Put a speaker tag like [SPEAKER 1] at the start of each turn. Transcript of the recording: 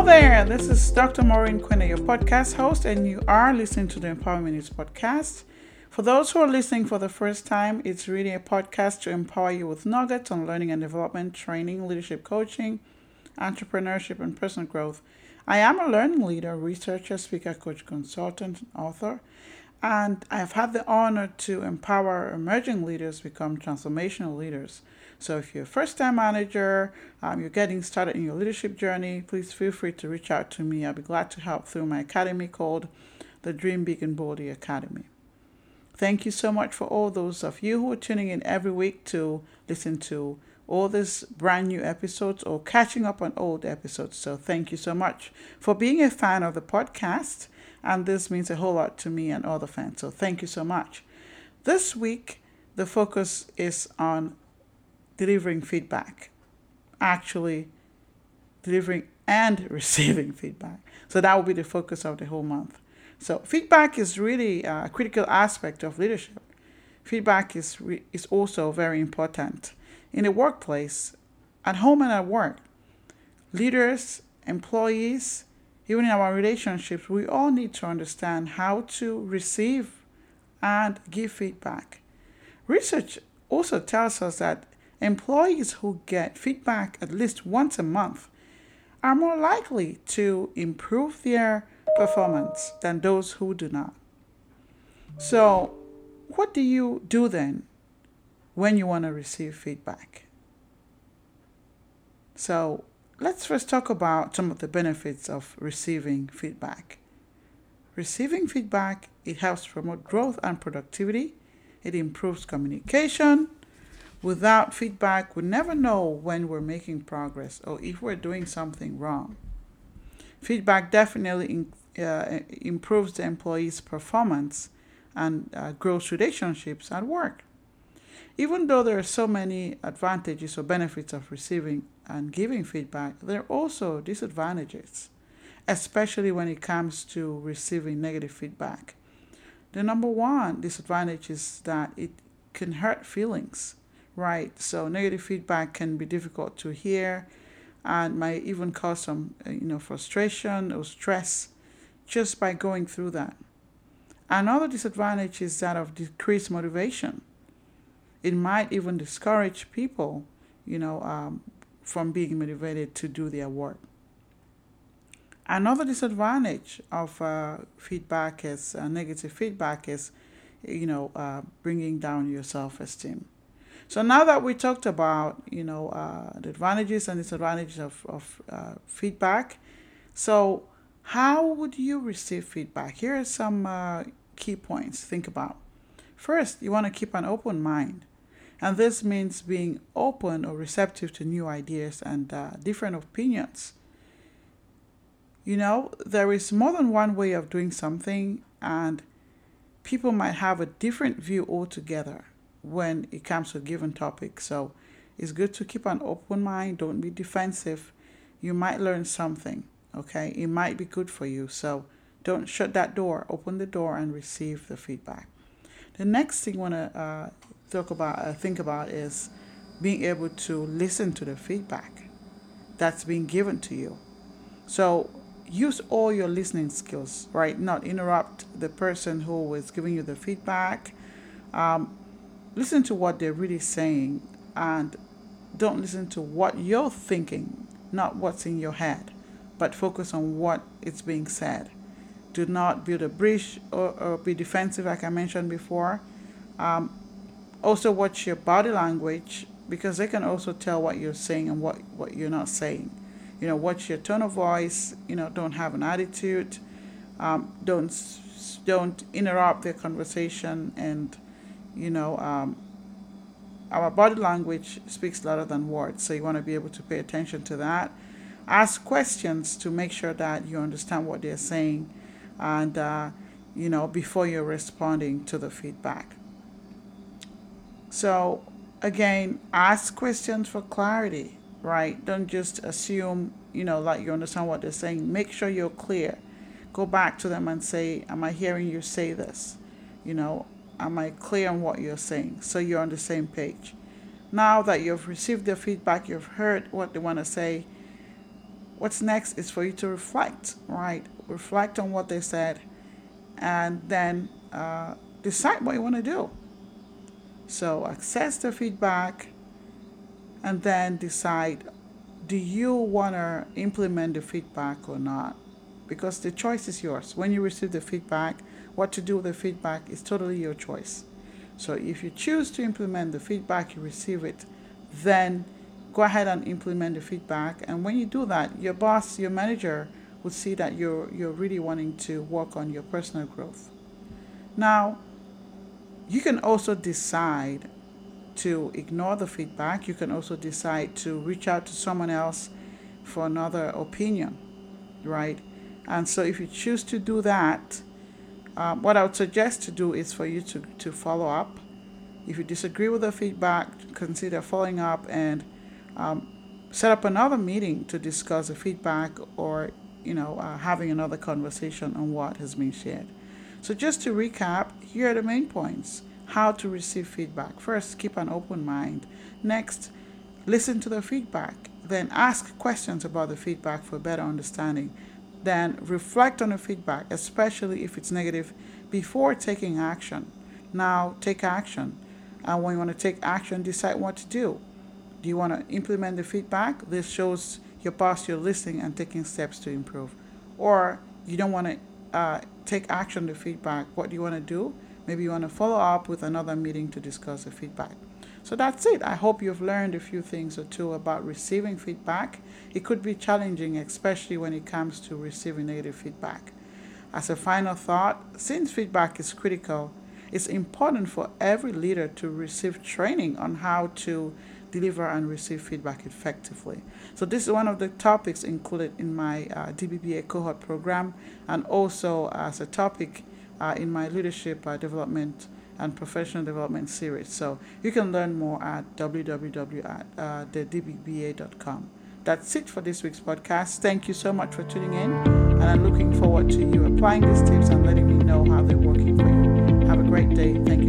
[SPEAKER 1] Hello there, this is Dr. Maurine Kwende, your podcast host, and you are listening to the Empower Minutes podcast. For those who are listening for the first time, it's really a podcast to empower you with nuggets on learning and development, training, leadership coaching, entrepreneurship, and personal growth. I am a learning leader, researcher, speaker, coach, consultant, and author, and I have had the honor to empower emerging leaders become transformational leaders. So if you're a first time manager, um, you're getting started in your leadership journey, please feel free to reach out to me. I'll be glad to help through my academy called the Dream Big and Academy. Thank you so much for all those of you who are tuning in every week to listen to all these brand new episodes or catching up on old episodes. So thank you so much for being a fan of the podcast. And this means a whole lot to me and all the fans. So thank you so much. This week, the focus is on delivering feedback, actually delivering and receiving feedback. So that will be the focus of the whole month. So feedback is really a critical aspect of leadership. Feedback is is also very important in the workplace, at home and at work. Leaders, employees, even in our relationships, we all need to understand how to receive and give feedback. Research also tells us that employees who get feedback at least once a month are more likely to improve their performance than those who do not. So, what do you do then when you want to receive feedback? So, let's first talk about some of the benefits of receiving feedback. Receiving feedback, it helps promote growth and productivity. It improves communication, Without feedback, we never know when we're making progress or if we're doing something wrong. Feedback definitely in, uh, improves the employee's performance and uh, grows relationships at work. Even though there are so many advantages or benefits of receiving and giving feedback, there are also disadvantages, especially when it comes to receiving negative feedback. The number one disadvantage is that it can hurt feelings right? So negative feedback can be difficult to hear and might even cause some, uh, you know, frustration or stress just by going through that. Another disadvantage is that of decreased motivation. It might even discourage people, you know, um, from being motivated to do their work. Another disadvantage of uh, feedback is uh, negative feedback is, you know, uh, bringing down your self-esteem. So now that we talked about, you know, uh, the advantages and disadvantages of, of uh, feedback, so how would you receive feedback? Here are some uh, key points think about. First, you want to keep an open mind. And this means being open or receptive to new ideas and uh, different opinions. You know, there is more than one way of doing something, and people might have a different view altogether when it comes to a given topic. So it's good to keep an open mind. Don't be defensive. You might learn something, okay? It might be good for you. So don't shut that door. Open the door and receive the feedback. The next thing I want to uh, talk about, uh, think about is being able to listen to the feedback that's being given to you. So use all your listening skills, right? Not interrupt the person who is giving you the feedback. Um, listen to what they're really saying and don't listen to what you're thinking, not what's in your head, but focus on what is being said. Do not build a bridge or, or be defensive, like I mentioned before. Um, also, watch your body language because they can also tell what you're saying and what, what you're not saying. You know, watch your tone of voice. You know, don't have an attitude. Um, don't don't interrupt their conversation and you know, um, our body language speaks louder than words, so you want to be able to pay attention to that. Ask questions to make sure that you understand what they're saying, and uh, you know before you're responding to the feedback. So again, ask questions for clarity, right? Don't just assume you know like you understand what they're saying. Make sure you're clear. Go back to them and say, "Am I hearing you say this?" You know, Am I clear on what you're saying? So you're on the same page. Now that you've received their feedback, you've heard what they want to say, what's next is for you to reflect, right? Reflect on what they said and then uh, decide what you want to do. So, access the feedback and then decide do you want to implement the feedback or not? Because the choice is yours. When you receive the feedback, what to do with the feedback is totally your choice. So if you choose to implement the feedback, you receive it, then go ahead and implement the feedback. And when you do that, your boss, your manager will see that you're you're really wanting to work on your personal growth. Now, you can also decide to ignore the feedback. You can also decide to reach out to someone else for another opinion, right? And so if you choose to do that, um, what I would suggest to do is for you to, to follow up. If you disagree with the feedback, consider following up and um, set up another meeting to discuss the feedback or you know uh, having another conversation on what has been shared. So just to recap, here are the main points how to receive feedback. First, keep an open mind. Next, listen to the feedback. Then ask questions about the feedback for better understanding. Then reflect on the feedback, especially if it's negative, before taking action. Now, take action. And when you want to take action, decide what to do. Do you want to implement the feedback? This shows your boss you're listening and taking steps to improve. Or you don't want to uh, take action to feedback. What do you want to do? Maybe you want to follow up with another meeting to discuss the feedback. So that's it. I hope you've learned a few things or two about receiving feedback. It could be challenging, especially when it comes to receiving negative feedback. As a final thought, since feedback is critical, it's important for every leader to receive training on how to deliver and receive feedback effectively. So, this is one of the topics included in my uh, DBBA cohort program and also as a topic uh, in my leadership uh, development and professional development series. So you can learn more at www.thedbba.com. That's it for this week's podcast. Thank you so much for tuning in, and I'm looking forward to you applying these tips and letting me know how they're working for you. Have a great day. Thank